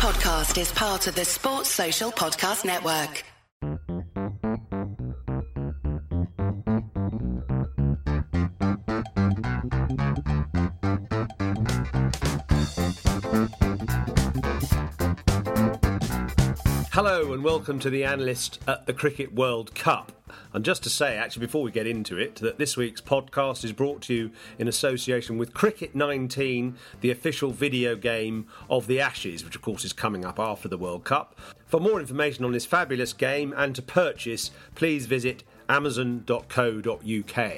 podcast is part of the Sports Social Podcast Network. Hello and welcome to the analyst at the Cricket World Cup. And just to say, actually, before we get into it, that this week's podcast is brought to you in association with Cricket 19, the official video game of the Ashes, which of course is coming up after the World Cup. For more information on this fabulous game and to purchase, please visit amazon.co.uk.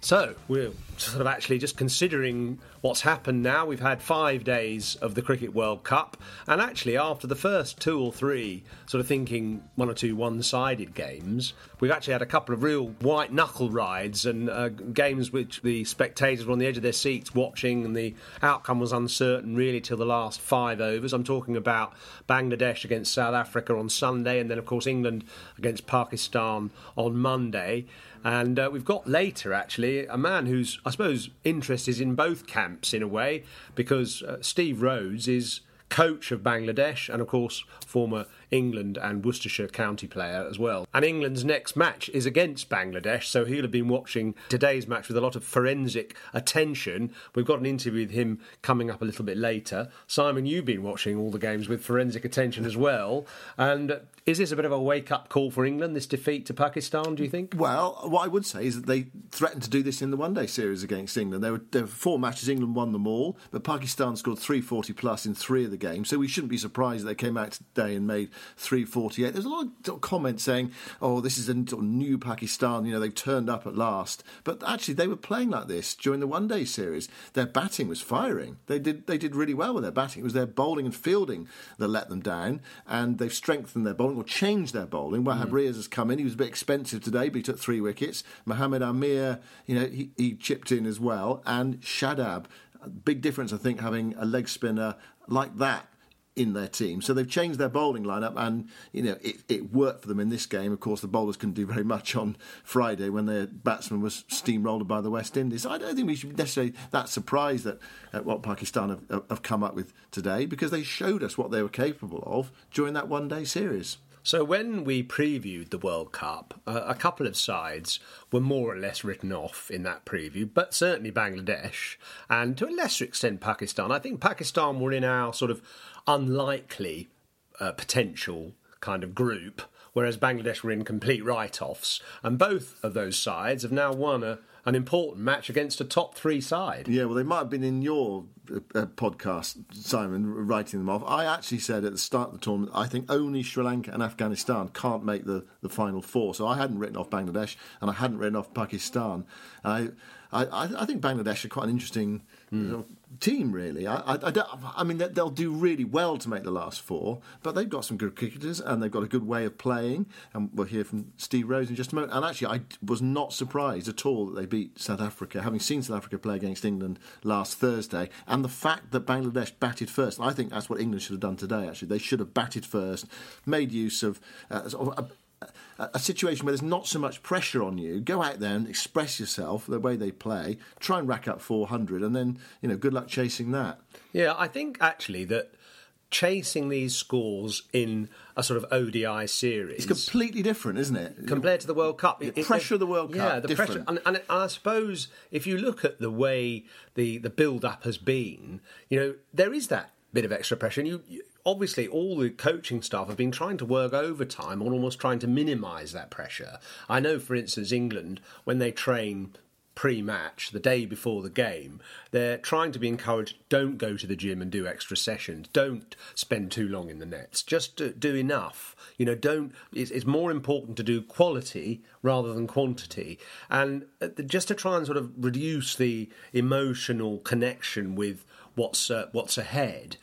So, we're sort of actually just considering what's happened now. We've had five days of the Cricket World Cup, and actually, after the first two or three, sort of thinking one or two one sided games, we've actually had a couple of real white knuckle rides and uh, games which the spectators were on the edge of their seats watching, and the outcome was uncertain really till the last five overs. I'm talking about Bangladesh against South Africa on Sunday, and then, of course, England against Pakistan on Monday. And uh, we've got later, actually, a man whose, I suppose, interest is in both camps in a way, because uh, Steve Rhodes is coach of Bangladesh and, of course, former England and Worcestershire county player as well. And England's next match is against Bangladesh, so he'll have been watching today's match with a lot of forensic attention. We've got an interview with him coming up a little bit later. Simon, you've been watching all the games with forensic attention as well. And is this a bit of a wake up call for England, this defeat to Pakistan, do you think? Well, what I would say is that they threatened to do this in the one day series against England. There were, there were four matches, England won them all, but Pakistan scored 340 plus in three of the games, so we shouldn't be surprised they came out today and made 348. There's a lot of comments saying, oh, this is a new Pakistan, you know, they've turned up at last. But actually, they were playing like this during the one day series. Their batting was firing. They did, they did really well with their batting. It was their bowling and fielding that let them down, and they've strengthened their bowling or changed their bowling. Wahab mm. Riaz has come in. He was a bit expensive today, but he took three wickets. Mohamed Amir, you know, he, he chipped in as well. And Shadab, big difference, I think, having a leg spinner like that in their team. So they've changed their bowling lineup, and you know it, it, worked for them in this game. Of course, the bowlers couldn't do very much on Friday when their batsman was steamrolled by the West Indies. I don't think we should be necessarily that surprised at, at what Pakistan have, have come up with today because they showed us what they were capable of during that one-day series. So, when we previewed the World Cup, uh, a couple of sides were more or less written off in that preview, but certainly Bangladesh and to a lesser extent Pakistan. I think Pakistan were in our sort of unlikely uh, potential kind of group, whereas Bangladesh were in complete write offs. And both of those sides have now won a, an important match against a top three side. Yeah, well, they might have been in your uh, podcast, Simon, writing them off. I actually said at the start of the tournament, I think only Sri Lanka and Afghanistan can't make the, the final four. So I hadn't written off Bangladesh and I hadn't written off Pakistan. I, I, I think Bangladesh are quite an interesting mm. Team, really. I, I, I, I, mean, they'll do really well to make the last four, but they've got some good cricketers and they've got a good way of playing. And we'll hear from Steve Rhodes in just a moment. And actually, I was not surprised at all that they beat South Africa, having seen South Africa play against England last Thursday. And the fact that Bangladesh batted first, I think that's what England should have done today, actually. They should have batted first, made use of, uh, sort of a situation where there's not so much pressure on you. Go out there and express yourself the way they play. Try and rack up 400, and then you know, good luck chasing that. Yeah, I think actually that chasing these scores in a sort of ODI series. It's completely different, isn't it? Compared to the World Cup. The pressure of the World Cup. Yeah, the different. pressure. And, and, I suppose if you look at the way the, the build up has been, you know, there is that bit of extra pressure. And you, you obviously all the coaching staff have been trying to work overtime on almost trying to minimise that pressure. I know, for instance, England, when they train pre match, the day before the game, they're trying to be encouraged don't go to the gym and do extra sessions. Don't spend too long in the nets. Just do, do enough. You know, don't. It's, it's, more important to do quality rather than quantity. And uh, just to try and sort of reduce the emotional connection with what's, uh, what's ahead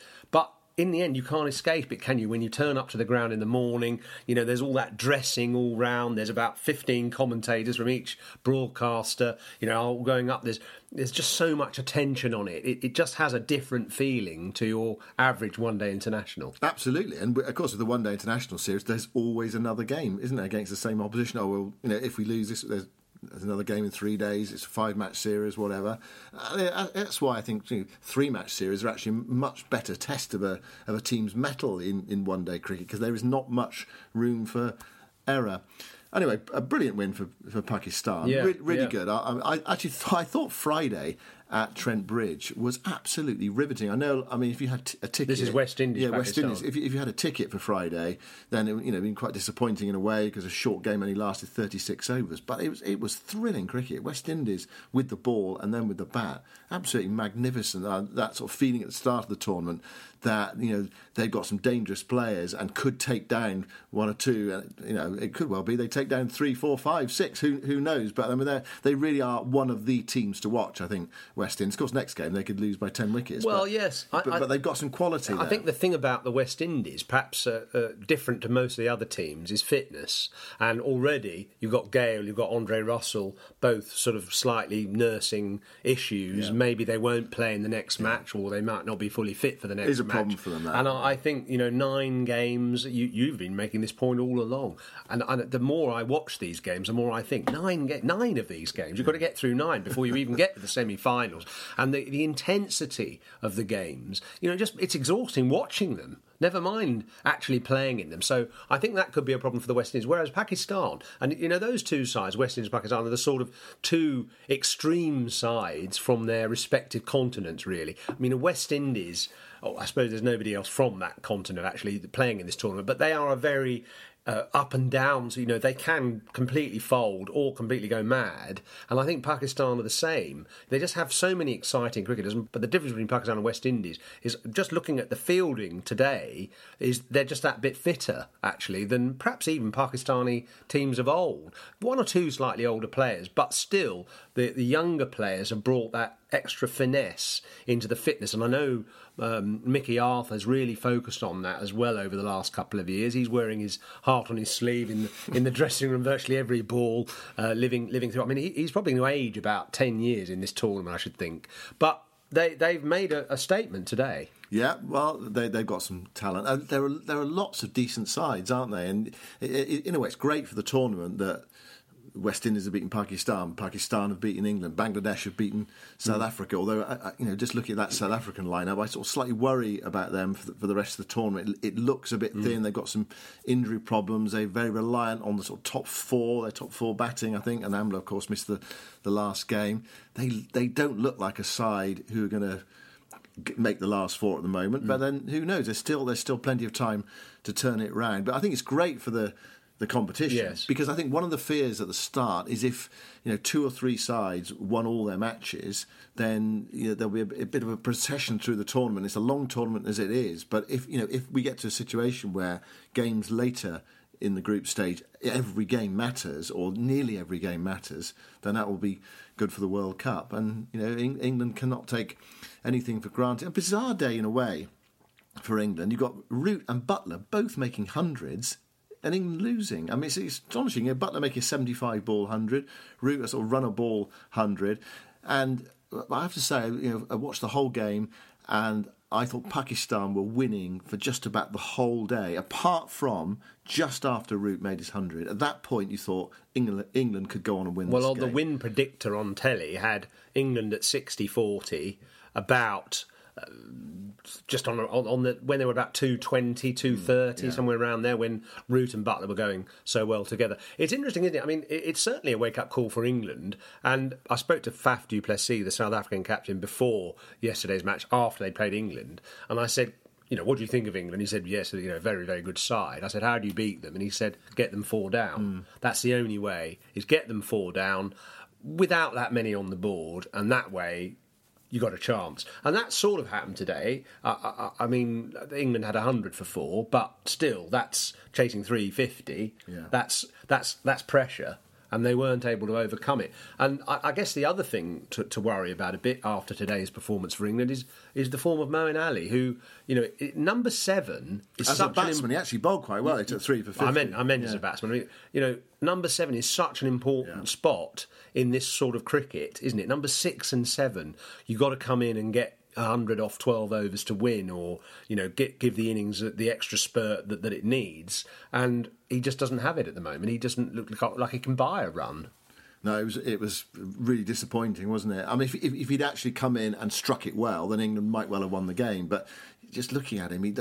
in the end, you can't escape it, can you? When you turn up to the ground in the morning, you know, there's all that dressing all round. There's about 15 commentators from each broadcaster, you know, all going up. There's there's just so much attention on it. it. It just has a different feeling to your average one day international. Absolutely. And of course, with the one day international series, there's always another game, isn't there, against the same opposition? Oh, well, you know, if we lose this, there's There's another game in three days. It's a five match series, whatever. Uh, that's why I think you know, three match series are actually a much better test of a of a team's mettle in, in one day cricket because there is not much room for error. Anyway, a brilliant win for, for Pakistan. Yeah, Re- really yeah. good. I, I actually th- I thought Friday at Trent Bridge was absolutely riveting. I know. I mean, if you had t- a ticket, This is West Indies, Yeah, West Indies. If you, if you had a ticket for Friday, then it, you know, been quite disappointing in a way because a short game only lasted 36 overs. But it was it was thrilling cricket. West Indies with the ball and then with the bat, absolutely magnificent. Uh, that sort of feeling at the start of the tournament that you know they've got some dangerous players and could take down one or two. And you know, it could well be they take down three, four, five, six. Who who knows? But I mean, they they really are one of the teams to watch. I think West Indies. Of course, next game they could lose by 10 wickets. Well, but, yes, I- but, I- but they've got some quality. I there. think the thing about the West Indies, perhaps uh, uh, different to most of the other teams, is fitness. And already you've got Gayle, you've got Andre Russell, both sort of slightly nursing issues. Yeah. Maybe they won't play in the next match, or they might not be fully fit for the next match. Problem for them, that. And I, I think you know nine games. You, you've been making this point all along, and, and the more I watch these games, the more I think nine ga- nine of these games. You've got to get through nine before you even get to the semi-finals. And the, the intensity of the games, you know, just it's exhausting watching them. Never mind actually playing in them. So I think that could be a problem for the West Indies. Whereas Pakistan, and you know, those two sides, West Indies and Pakistan, are the sort of two extreme sides from their respective continents, really. I mean, the West Indies, oh, I suppose there's nobody else from that continent actually playing in this tournament, but they are a very uh, up and down. So, you know, they can completely fold or completely go mad. And I think Pakistan are the same. They just have so many exciting cricketers. But the difference between Pakistan and West Indies is just looking at the fielding today is they're just that bit fitter actually than perhaps even Pakistani teams of old. One or two slightly older players, but still the the younger players have brought that extra finesse into the fitness. And I know um, Mickey Arthur's really focused on that as well over the last couple of years. He's wearing his heart on his sleeve in the, in the dressing room virtually every ball, uh, living living through. I mean, he, he's probably going to age about ten years in this tournament, I should think. But they they've made a, a statement today. Yeah, well, they, they've got some talent. There are there are lots of decent sides, aren't they? And i i in a way, it's great for the tournament that West Indies have beaten Pakistan, Pakistan have beaten England, Bangladesh have beaten South hmm. Africa. Although, I, I, you know, just looking at that South African lineup, I sort of slightly worry about them for the, for the rest of the tournament. It, it looks a bit hmm. thin. They've got some injury problems. They're very reliant on the sort of top four. Their top four batting, I think. And Amla, of course, missed the, the last game. They they don't look like a side who are going to make the last four at the moment. But hmm. then who knows? There's still there's still plenty of time to turn it round. But I think it's great for the the competition Yes. because I think one of the fears at the start is if you know two or three sides won all their matches, then you know, there'll be a, bit- a bit of a procession through the tournament. It's a long tournament as it is, but if you know if we get to a situation where games later in the group stage every game matters or nearly every game matters, then that will be good for the World Cup. And you know Eng- England cannot take anything for granted. A bizarre day in a way for England. You've got Root and Buttler both making hundreds. And England losing. I mean, it's, astonishing. You know, Buttler making a 75 ball 100, Root a sort of run a ball 100. And I have to say, you know, I watched the whole game and I thought Pakistan were winning for just about the whole day, apart from just after Root made his 100. At that point, you thought England, England could go on and win Well, the game. win predictor on telly had England at 60-40, about uh, just on, on on the when they were about 220, hmm, 230, somewhere around there when Root and Buttler were going so well together. It's interesting, isn't it? I mean, it, it's certainly a wake up call for England. And I spoke to Faf du Plessis, the South African captain, before yesterday's match after they played England, and I said. You know, what do you think of England? He said, yes, you know, very, very good side. I said, how do you beat them? And he said, get them four down. Hmm. That's the only way, is get them four down without that many on the board, and that way you got a chance. And that sort of happened today. I, I, I mean, England had 100 for four, but still, that's chasing 350. Yeah. That's, that's, that's pressure. And they weren't able to overcome it. And I, I guess the other thing to, to worry about a bit after today's performance for England is is the form of Moeen Ali, who you know it, number seven is As such a batsman, an he actually bowled quite well. He took three for 50. I meant I meant as a batsman. I mean, you know, number seven is such an important Yeah. spot in this sort of cricket, isn't it? Number six and seven, you got to come in and get hundred off twelve overs to win, or you know, get, give the innings uh, the extra spurt that, that it needs. And he just doesn't have it at the moment. He doesn't look like, like he can buy a run. No, it was it was really disappointing, wasn't it? I mean, if, if, if he'd actually come in and struck it well, then England might well have won the game. But just looking at him, he,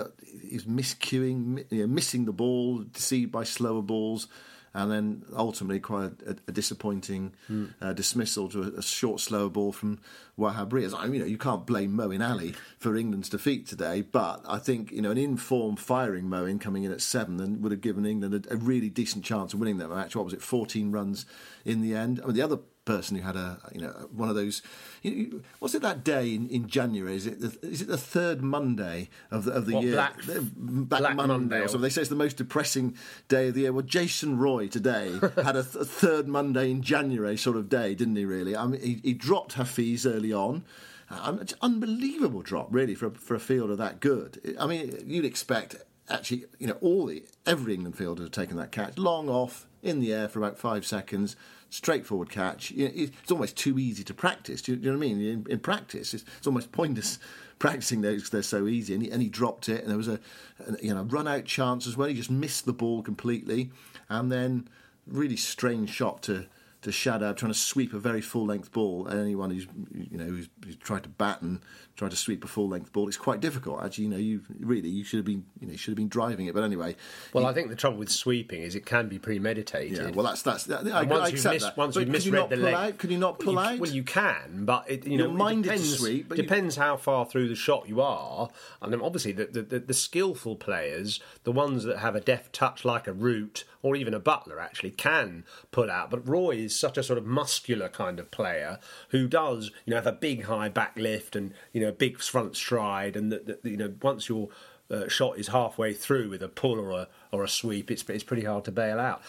he's miscuing, you know, missing the ball, deceived by slower balls and then ultimately quite a, a disappointing mm. uh, dismissal to a, a, short, slower ball from Wahab Riaz. I mean, you know, you can't blame Moeen Ali for England's defeat today, but I think you know an informed firing Moeen coming in at seven and would have given England a, a really decent chance of winning that match. What was it, fourteen runs in the end? I mean, the other person who had a you know one of those. You what's it that day in, in January? Is it the, is it the third Monday of the of the what, year? Black, Black, Black Monday, Monday, or something. They say it's the most depressing day of the year. Well, Jason Roy today had a, th- a, third Monday in January sort of day, didn't he? Really, I mean, he, he dropped Hafeez early on. Uh, it's unbelievable drop, really, for a, for a fielder that good. I mean, you'd expect actually, you know, all the every England fielder has taken that catch long off in the air for about five seconds straightforward catch. It's almost too easy to practice. Do you, know what I mean? In, in practice, it's, it's, almost pointless practicing those because they're so easy. And he, and he, dropped it, and there was a, a you know run out chance as well. He just missed the ball completely, and then really strange shot to to Shadab trying to sweep a very full length ball. Anyone who's you know who's, who's tried to batten, trying to sweep a full length ball, it's quite difficult. Actually, you know, you really you should have been you know should have been driving it. But anyway, well, he, I think the trouble with sweeping is it can be premeditated. Yeah, well, that's that's. That, I, once I you've, missed, that. once but you've misread you the leg, out? Can you not pull well, out? Well, you can, but it you know You're minded it depends, sweep. Depends how far through the shot you are, and then obviously the, the, the, the skillful players, the ones that have a deft touch like a Root or even a Buttler, actually can pull out. But Roy is such a sort of muscular kind of player who does you know have a big high back lift and you know big front stride, and that you know once your uh, shot is halfway through with a pull or a or a sweep, it's it's pretty hard to bail out.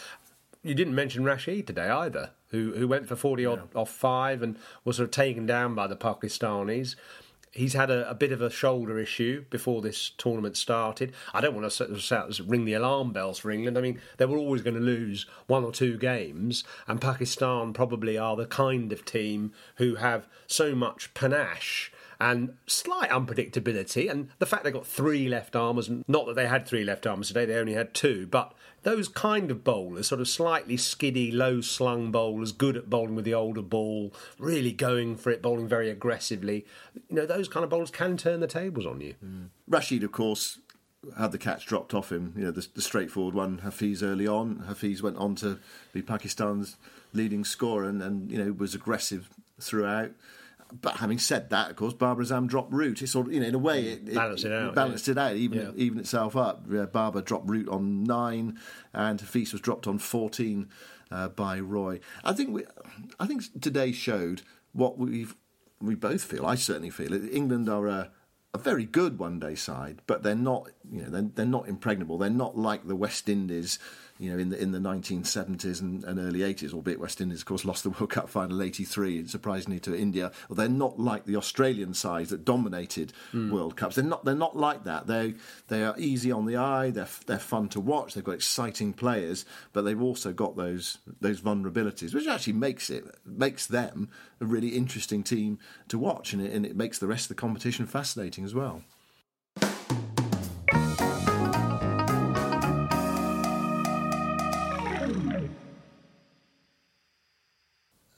You didn't mention Rashid today either, who who went for forty odd yeah. off five and was sort of taken down by the Pakistanis he's had a, a, bit of a shoulder issue before this tournament started. I don't want to ring the alarm bells for England. I mean, they were always going to lose one or two games, and Pakistan probably are the kind of team who have so much panache and slight unpredictability. And the fact they got three left armers, not that they had three left armers today, they only had two, but those kind of bowlers, sort of slightly skiddy, low slung bowlers, good at bowling with the older ball, really going for it, bowling very aggressively. You know, those kind of bowlers can turn the tables on you. Mm. Rashid, of course, had the catch dropped off him. You know, the, the straightforward one, Hafeez early on. Hafeez went on to be Pakistan's leading scorer and, and you know was aggressive throughout but having said that, of course, Babar Azam dropped Root. It's sort of, you know, in a way, it, balanced it, it out. Balanced yeah. it out, even yeah. even itself up. Uh, Babar dropped Root on nine, and Hafeez was dropped on fourteen uh, by Roy. I think we, I think today showed what we've we both feel. I certainly feel it. England are a, a very good one day side, but they're not. You know, they're, they're not impregnable. They're not like the West Indies you know, in the in the 1970s and, and, early 80s, albeit West Indies, of course, lost the World Cup final 83, surprisingly to India. Well, they're not like the Australian sides that dominated mm. World Cups. They're not. They're not like that. They they are easy on the eye. They're they're fun to watch. They've got exciting players, but they've also got those those vulnerabilities, which actually makes it makes them a really interesting team to watch, and it, and it makes the rest of the competition fascinating as well.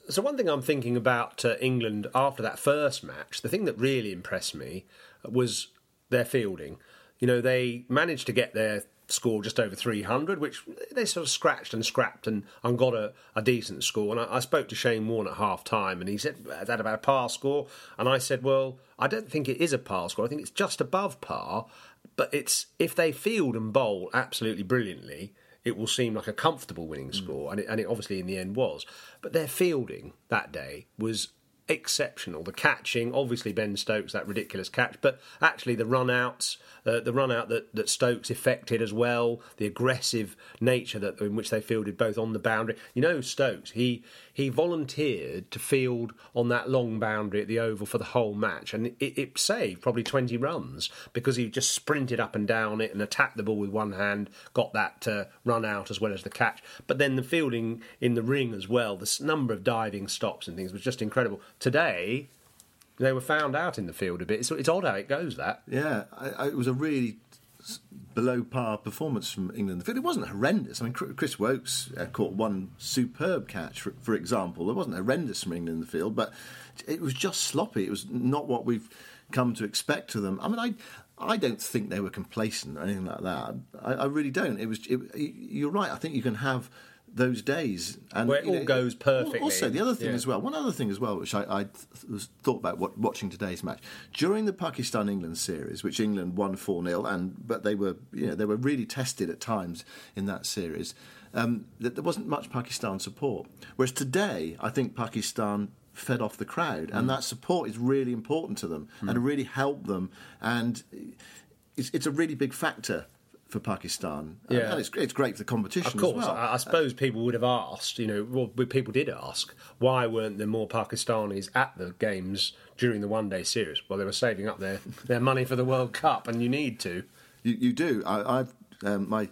So one thing I'm thinking about uh, England after that first match, the thing that really impressed me was their fielding. You know, they managed to get their score just over 300, which they sort of scratched and scrapped and, and got a, a decent score. And I, I, spoke to Shane Warne at half time and he said that about a par score. And I said, well, I don't think it is a par score. I think it's just above par. But it's if they field and bowl absolutely brilliantly, it will seem like a comfortable winning score, mm. and, it, and it obviously in the end was. But their fielding that day was exceptional. The catching, obviously Ben Stokes that ridiculous catch, but actually the run outs, uh, the run out that, that Stokes effected as well, the aggressive nature that in which they fielded both on the boundary. You know Stokes, he he volunteered to field on that long boundary at the Oval for the whole match, and it, it saved probably 20 runs because he just sprinted up and down it and attacked the ball with one hand, got that uh, run out as well as the catch. But then the fielding in the ring as well, the number of diving stops and things was just incredible. Today, they were found out in the field a bit. It's, it's odd how it goes. That yeah, I, I, it was a really below par performance from England. The field. It wasn't horrendous. I mean, Chris Woakes uh, caught one superb catch, for, for example. It wasn't horrendous from England in the field, but it was just sloppy. It was not what we've come to expect of them. I mean, I. I don't think they were complacent or anything like that. I, I really don't. It was. It, you're right. I think you can have those days. And Where it all know, goes perfectly. Also, the other thing yeah. as well, one other thing as well, which I, I th- thought about watching today's match during the Pakistan England series, which England won four 0 and but they were you know they were really tested at times in that series. Um, that there wasn't much Pakistan support. Whereas today, I think Pakistan fed off the crowd, and mm. that support is really important to them mm. and really helped them. And it's, it's a really big factor for Pakistan. Yeah. And it's, it's great for the competition Of course. Well. I, I, suppose people would have asked, you know, well, people did ask, why weren't there more Pakistanis at the games during the one day series? Well, they were saving up their, their money for the World Cup, and you need to. You, you do. I, have um, my.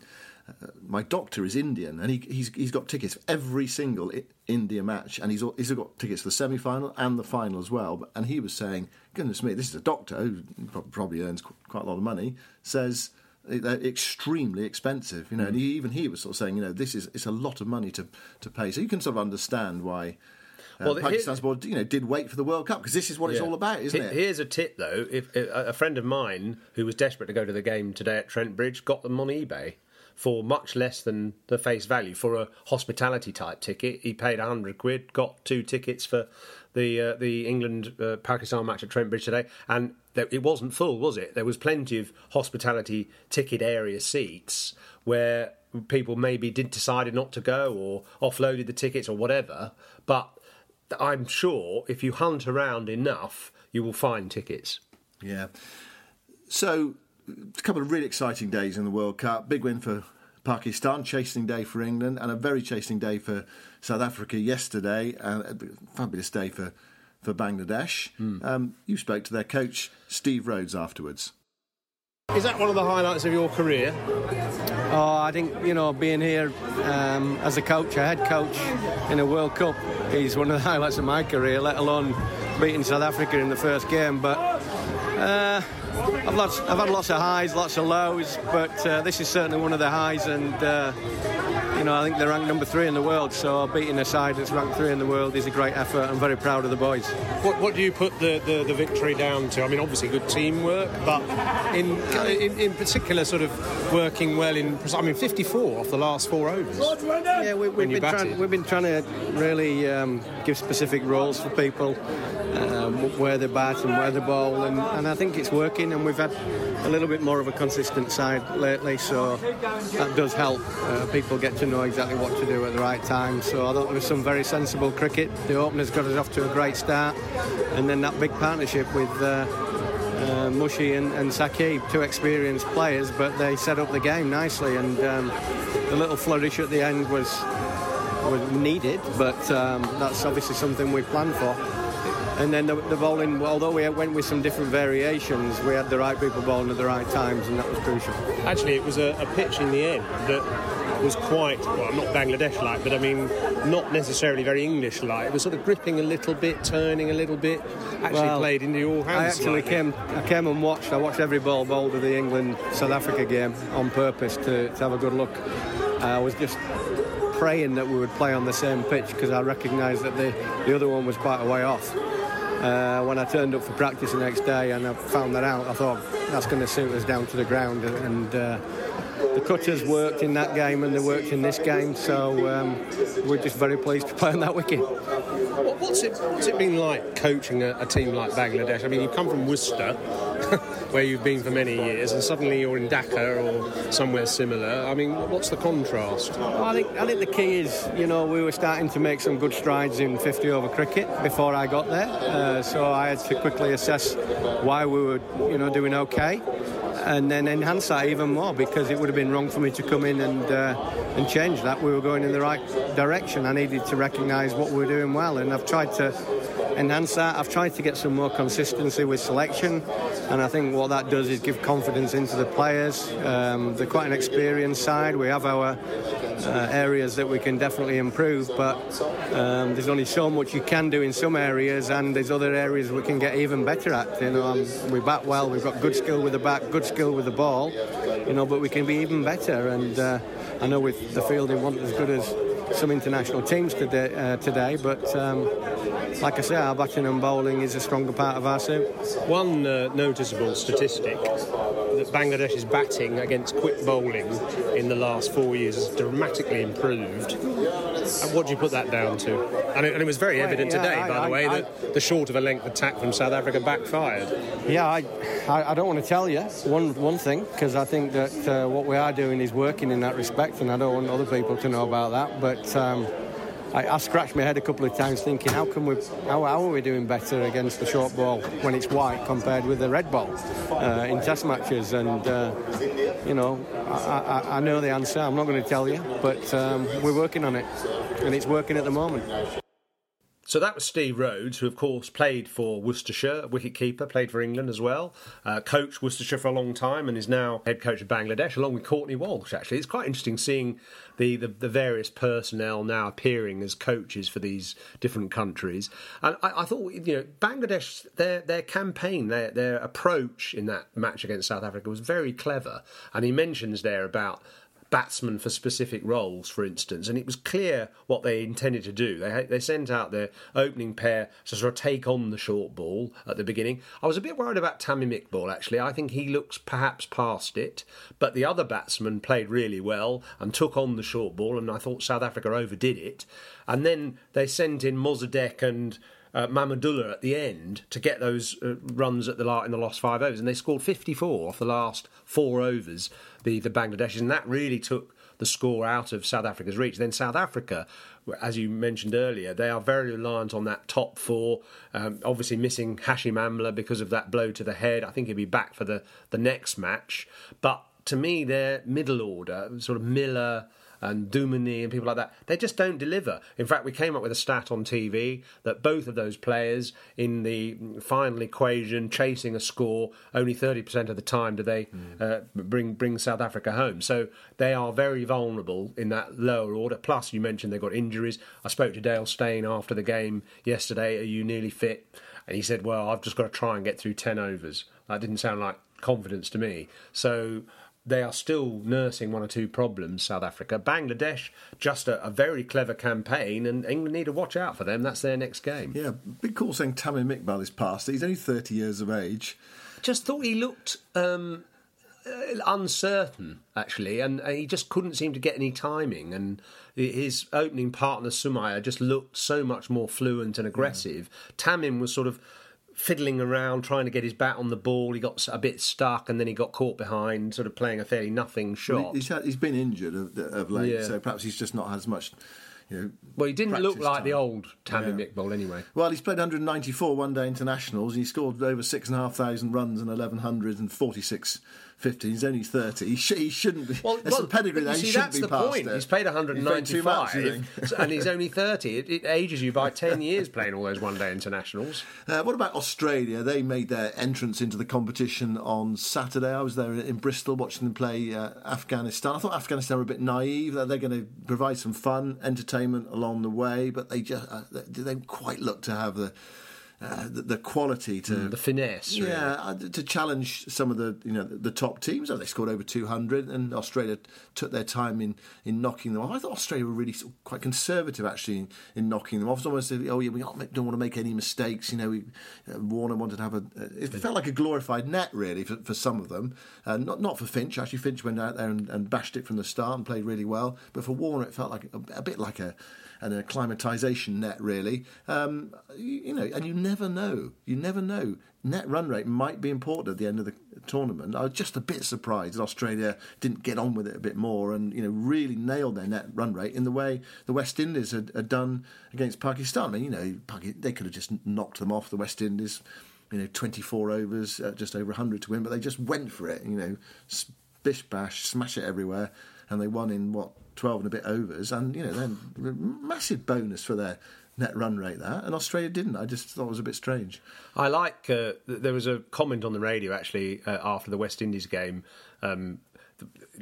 Uh, my doctor is Indian, and he, he's he's got tickets for every single I- India match, and he's he's got tickets for the semi final and the final as well. And he was saying, "Goodness me, this is a doctor who probably earns quite a lot of money." Says they're extremely expensive, you know. Mm. And he, even he was sort of saying, you know, this is it's a lot of money to to pay. So you can sort of understand why. Uh, well, Pakistan's board, you know, did wait for the World Cup because this is what yeah. it's all about, isn't it? Here's a tip, though: if, if, a friend of mine who was desperate to go to the game today at Trent Bridge got them on eBay for much less than the face value for a hospitality type ticket. He paid hundred quid, got two tickets for the uh, the England uh, Pakistan match at Trent Bridge today, and it wasn't full, was it? There was plenty of hospitality ticket area seats where people maybe did decided not to go or offloaded the tickets or whatever. But I'm sure if you hunt around enough, you will find tickets. Yeah. So a couple of really exciting days in the World Cup. Big win for Pakistan, chastening day for England, and a very chastening day for South Africa yesterday. And a fabulous day for for Bangladesh. Mm. Um, you spoke to their coach, Steve Rhodes, afterwards. Is that one of the highlights of your career? Oh, I think, you know, being here um, as a coach, a head coach in a World Cup is one of the highlights of my career, let alone beating South Africa in the first game. But uh, I've, lots, I've had lots of highs, lots of lows, but uh, this is certainly one of the highs. And uh, you know, I think they're ranked number three in the world. So beating a side that's ranked three in the world is a great effort. I'm very proud of the boys. What, what do you put the, the, the, victory down to? I mean, obviously good teamwork, but in, in, in particular, sort of working well in. I mean, 54 off the last four overs. Yeah, we, have been trying, we've been trying to really um, give specific roles for people um, where they bat and where they bowl, and, and, I think it's working. And we've had a little bit more of a consistent side lately, so that does help. Uh, people get to know exactly what to do at the right time. So I thought there was some very sensible cricket. The openers got us off to a great start, and then that big partnership with. Uh, uh, Mushy and, and two experienced players, but they set up the game nicely. And um, the little flourish at the end was was needed, but um, that's obviously something we planned for. And then the, the, bowling, although we went with some different variations, we had the right people bowling at the right times, and that was crucial. Actually, it was a, a pitch in the end that was quite, well, not Bangladesh like, but I mean, not necessarily very English like. It was sort of gripping a little bit, turning a little bit. Actually well, played into your hands. I actually came, I came and watched. I watched every ball bowled of the England South Africa game on purpose to, to have a good look. I was just praying that we would play on the same pitch because I recognised that the, the other one was quite a way off. Uh, when I turned up for practice the next day and I found that out, I thought that's going to suit us down to the ground. And uh, the cutters worked in that game and they worked in this game, so um, we're just very pleased to play on that wicket. What's it, what's it been like coaching a, a team like Bangladesh? I mean, you come from Worcester. where you've been for many years, and suddenly you're in Dhaka or somewhere similar. I mean, what's the contrast? Well, I think I think the key is, you know, we were starting to make some good strides in 50 over cricket before I got there, uh, so I had to quickly assess why we were, you know, doing okay and then enhance that even more because it would have been wrong for me to come in and uh, and change that. We were going in the right direction. I needed to recognise what we were doing well, and I've tried to enhance that. I've tried to get some more consistency with selection, and I think what that does is give confidence into the players. Um, they're quite an experienced side. We have our uh, areas that we can definitely improve, but um, there's only so much you can do in some areas, and there's other areas we can get even better at. You know, um, we bat well, we've got good skill with the bat, good skill with the ball, you know, but we can be even better. And uh, I know with the fielding wasn't as good as some international teams today, uh, today but um, like I say, our batting and bowling is a stronger part of our suit. One uh, noticeable statistic that Bangladesh's batting against quick bowling in the last four years has dramatically improved. And What do you put that down to? And it, and it was very evident yeah, today, I, by I, the way, I, that the short of a length attack from South Africa backfired. Yeah, I, I, don't want to tell you one one thing because I think that uh, what we are doing is working in that respect, and I don't want other people to know about that. But um, I, I, scratched my head a couple of times thinking, how can we, how, how, are we doing better against the short ball when it's white compared with the red ball uh, in test matches? And uh, you know, I, I, I, know the answer. I'm not going to tell you, but um, we're working on it, and it's working at the moment. So that was Steve Rhodes, who of course played for Worcestershire, wicketkeeper, played for England as well, uh, coached Worcestershire for a long time, and is now head coach of Bangladesh, along with Courtney Walsh. Actually, it's quite interesting seeing the, the, the various personnel now appearing as coaches for these different countries. And I, I, thought, you know, Bangladesh, their their campaign, their their approach in that match against South Africa was very clever. And he mentions there about batsmen for specific roles, for instance, and it was clear what they intended to do. They they sent out their opening pair to sort of take on the short ball at the beginning. I was a bit worried about Tamim Iqbal actually. I think he looks perhaps past it, but the other batsmen played really well and took on the short ball, and I thought South Africa overdid it. And then they sent in Mosaddek and uh, Mahmudullah at the end to get those uh, runs at the in the last five overs, and they scored 54 off the last four overs. The the Bangladeshis, and that really took the score out of South Africa's reach. Then South Africa, as you mentioned earlier, they are very reliant on that top four. Um, obviously missing Hashim Amla because of that blow to the head. I think he'll be back for the the next match, but. To me, their middle order, sort of Miller, and Duminy and people like that, they just don't deliver. In fact, we came up with a stat on TV that both of those players in the final equation, chasing a score, only 30% of the time do they mm. uh, bring bring South Africa home. So they are very vulnerable in that lower order. Plus, you mentioned they've got injuries. I spoke to Dale Steyn after the game yesterday. Are you nearly fit? And he said, Well, I've just got to try and get through 10 overs. That didn't sound like confidence to me. So they are still nursing one or two problems, South Africa. Bangladesh, just a, a, very clever campaign, and England need to watch out for them. That's their next game. Yeah, big call saying Tamim Iqbal is past. He's only 30 years of age. Just thought he looked um, uh, uncertain, actually, and, and, he just couldn't seem to get any timing. And his opening partner, Soumya, just looked so much more fluent and aggressive. Yeah. Tamim was sort of fiddling around trying to get his bat on the ball. He got a bit stuck and then he got caught behind, sort of playing a fairly nothing shot. He's, had, he's been injured of, of late, yeah. so perhaps he's just not had as much. You know, well, he didn't look like time. the old Tamim yeah. Iqbal anyway. Well, he's played 194 one day internationals and he scored over 6,500 runs and 1,146 50. He's only 30. He, sh- he shouldn't be. Well, well pedigree there. See, he that's the point. It. He's played 195 much, and he's only 30. It, it, ages you by 10 years playing all those one day internationals. Uh, what about Australia? They made their entrance into the competition on Saturday. I was there in Bristol watching them play uh, Afghanistan. I thought Afghanistan were a bit naive. that They're going to provide some fun, entertainment along the way, but they just uh, they not quite look to have the uh, the, the, quality to mm, the finesse, really. yeah, uh, to challenge some of the you know the, the top teams. Oh, they scored over two hundred, and Australia took their time in, in knocking them off. I thought Australia were really sort of quite conservative actually in, in, knocking them off. It's almost oh yeah, we don't want to make any mistakes. You know, we, uh, Warner wanted to have a. Uh, it felt like a glorified net really for, for some of them. Uh, not not for Finch. Actually, Finch went out there and, and, bashed it from the start and played really well. But for Warner, it felt like a, a bit like a an acclimatisation net really. Um, you, you know, and you never know. You never know. Net run rate might be important at the end of the tournament. I was just a bit surprised that Australia didn't get on with it a bit more and you know really nailed their net run rate in the way the West Indies had, had done against Pakistan. I mean, you know, they could have just knocked them off. The West Indies, you know, 24 overs, uh, just over 100 to win, but they just went for it. You know, bish bash, smash it everywhere, and they won in what 12 and a bit overs, and you know, then massive bonus for their net run rate that, and Australia didn't. I just thought it was a bit strange. I like. Uh, there was a comment on the radio actually uh, after the West Indies game. Um,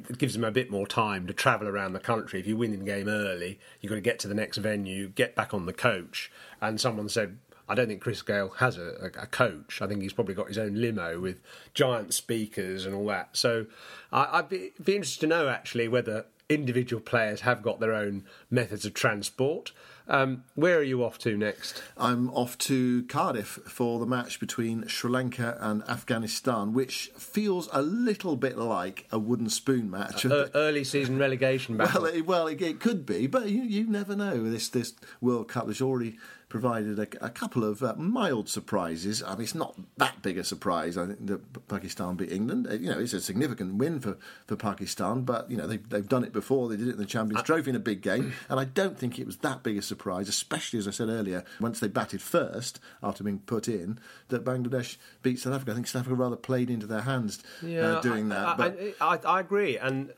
it gives them a bit more time to travel around the country. If you win the game early, you've got to get to the next venue, get back on the coach. And someone said, I don't think Chris Gayle has a, a, coach. I think he's probably got his own limo with giant speakers and all that. So I, would be, be interested to know actually whether individual players have got their own methods of transport. Um, where are you off to next? I'm off to Cardiff for the match between Sri Lanka and Afghanistan, which feels a little bit like a wooden spoon match. Uh, early season relegation battle. well, it, well, it, it, could be, but you, you never know. This this World Cup has already provided a, a couple of uh, mild surprises. I mean, it's not that big a surprise. I think that Pakistan beat England. You know, it's a significant win for, for Pakistan, but you know they've, they've done it before. They did it in the Champions uh, Trophy in a big game, and I don't think it was that big a surprise, especially as I said earlier, once they batted first after being put in, that Bangladesh beat South Africa. I think South Africa rather played into their hands uh, yeah, uh, doing I, that. I, but I, I agree, and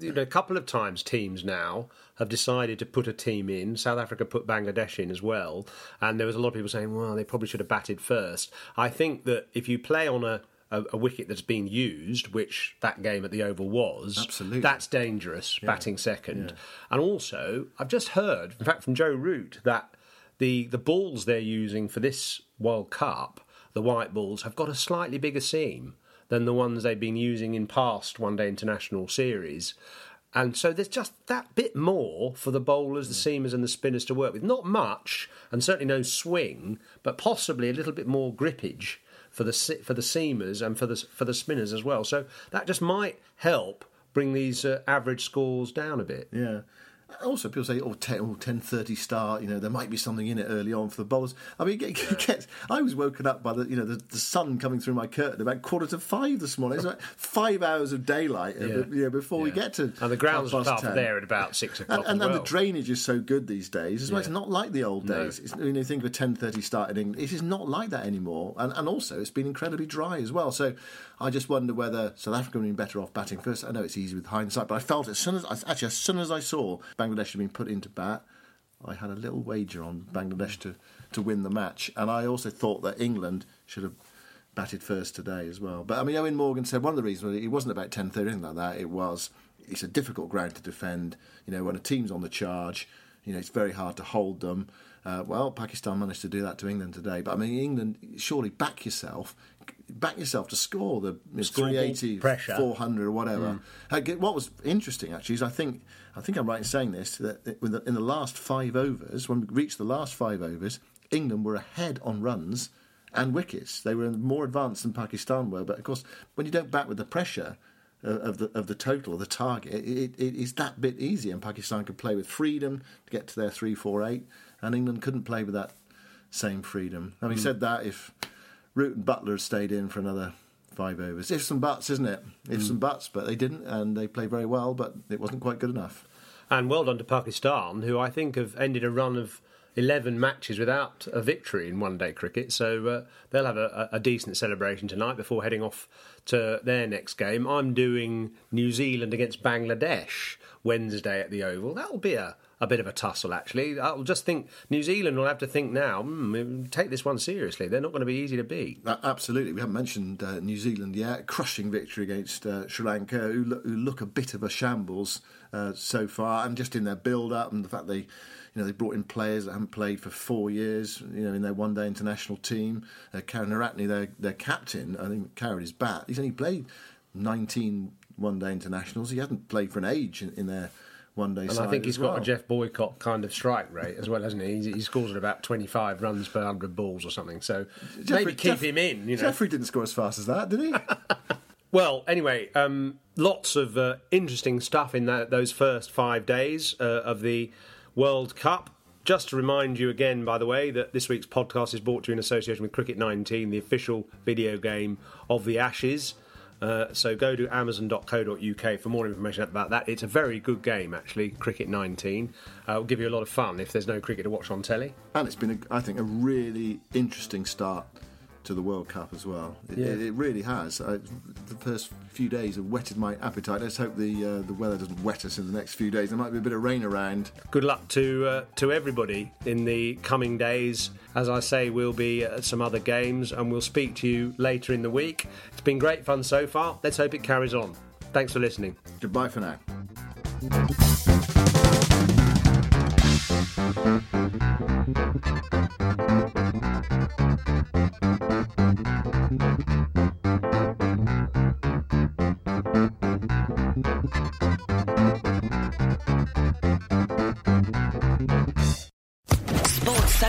you know, a couple of times teams now have decided to put a team in. South Africa put Bangladesh in as well, and there was a lot of people saying, "Well, they probably should have batted first. I think that if you play on a a, a, wicket that's been used, which that game at the Oval was, Absolutely. that's dangerous, yeah. batting second. Yeah. And also, I've just heard, in fact, from Joe Root, that the, the balls they're using for this World Cup, the white balls, have got a slightly bigger seam than the ones they've been using in past one day international series. And so there's just that bit more for the bowlers, the seamers, and the spinners to work with. Not much, and certainly no swing, but possibly a little bit more grippage for the for the seamers and for the for the spinners as well. So that just might help bring these uh, average scores down a bit. Yeah. Also, people say, oh, 10, oh, 10.30 start, you know, there might be something in it early on for the bowlers. I mean, I was woken up by the, you know, the, the, sun coming through my curtain about quarter to five this morning. It's like five hours of daylight uh, yeah. you know, before yeah. we get to And the ground's up there at about six o'clock And, and, well. and, the drainage is so good these days. It's, yeah. it's not like the old days. No. When you think of a 10.30 start in England, it is not like that anymore. And, and also, it's been incredibly dry as well. So I just wonder whether South Africa would have been better off batting first. I know it's easy with hindsight, but I felt as soon as, actually, as soon as I saw Bangladesh had been put into bat. I had a little wager on Bangladesh to, to win the match, and I also thought that England should have batted first today as well. But I mean, Eoin Morgan said one of the reasons it wasn't about 10 30, anything like that. It was it's a difficult ground to defend. You know, when a team's on the charge, you know, it's very hard to hold them. Uh, well, Pakistan managed to do that to England today. But I mean, England, surely back yourself back yourself to score the 380, pressure. 400 or whatever. Mm. What was interesting actually is I think I think I'm right in saying this that in the last five overs, when we reached the last five overs, England were ahead on runs and wickets. They were more advanced than Pakistan were, but of course, when you don't back with the pressure of the of the total, or the target, it, it is that bit easier. And Pakistan could play with freedom to get to their three, four, eight, and England couldn't play with that same freedom. Having mm. said that, if Root and Buttler stayed in for another five overs. If some buts, isn't it? If mm. some buts, but they didn't, and they played very well, but it wasn't quite good enough. And well done to Pakistan, who I think have ended a run of 11 matches without a victory in one day cricket. So uh, they'll have a, a, decent celebration tonight before heading off to their next game. I'm doing New Zealand against Bangladesh Wednesday at the Oval. That'll be a, a bit of a tussle, actually. I'll just think New Zealand will have to think now, mm, take this one seriously. They're not going to be easy to beat. Uh, absolutely. We haven't mentioned uh, New Zealand yet. Crushing victory against uh, Sri Lanka, who look, who look, a bit of a shambles uh, so far, and just in their build up and the fact they. You know, they brought in players that haven't played for four years. You know, in their one-day international team, uh, Karunaratne, their their captain, I think carried his bat. He's only played 19 one-day internationals. He hasn't played for an age in, in their one day. And I think he's got a Geoff Boycott kind of strike rate as well, hasn't he? He scores at about 25 runs per 100 balls or something. So Geoffrey, maybe keep Geoff, him in. You know? Geoffrey didn't score as fast as that, did he? well, anyway, um, lots of uh, interesting stuff in that, those first five days uh, of the World Cup. Just to remind you again, by the way, that this week's podcast is brought to you in association with Cricket 19, the official video game of the Ashes. Uh, so go to amazon.co.uk for more information about that. It's a very good game, actually, Cricket 19. Uh, will give you a lot of fun if there's no cricket to watch on telly. And it's been, a, I think, a really interesting start to the World Cup as well. It, yeah. it, it really has. I, the first few days have whetted my appetite. Let's hope the uh, the weather doesn't wet us in the next few days. There might be a bit of rain around. Good luck to uh, to everybody in the coming days. As I say, we'll be at some other games and we'll speak to you later in the week. It's been great fun so far. Let's hope it carries on. Thanks for listening. Goodbye for now. Sports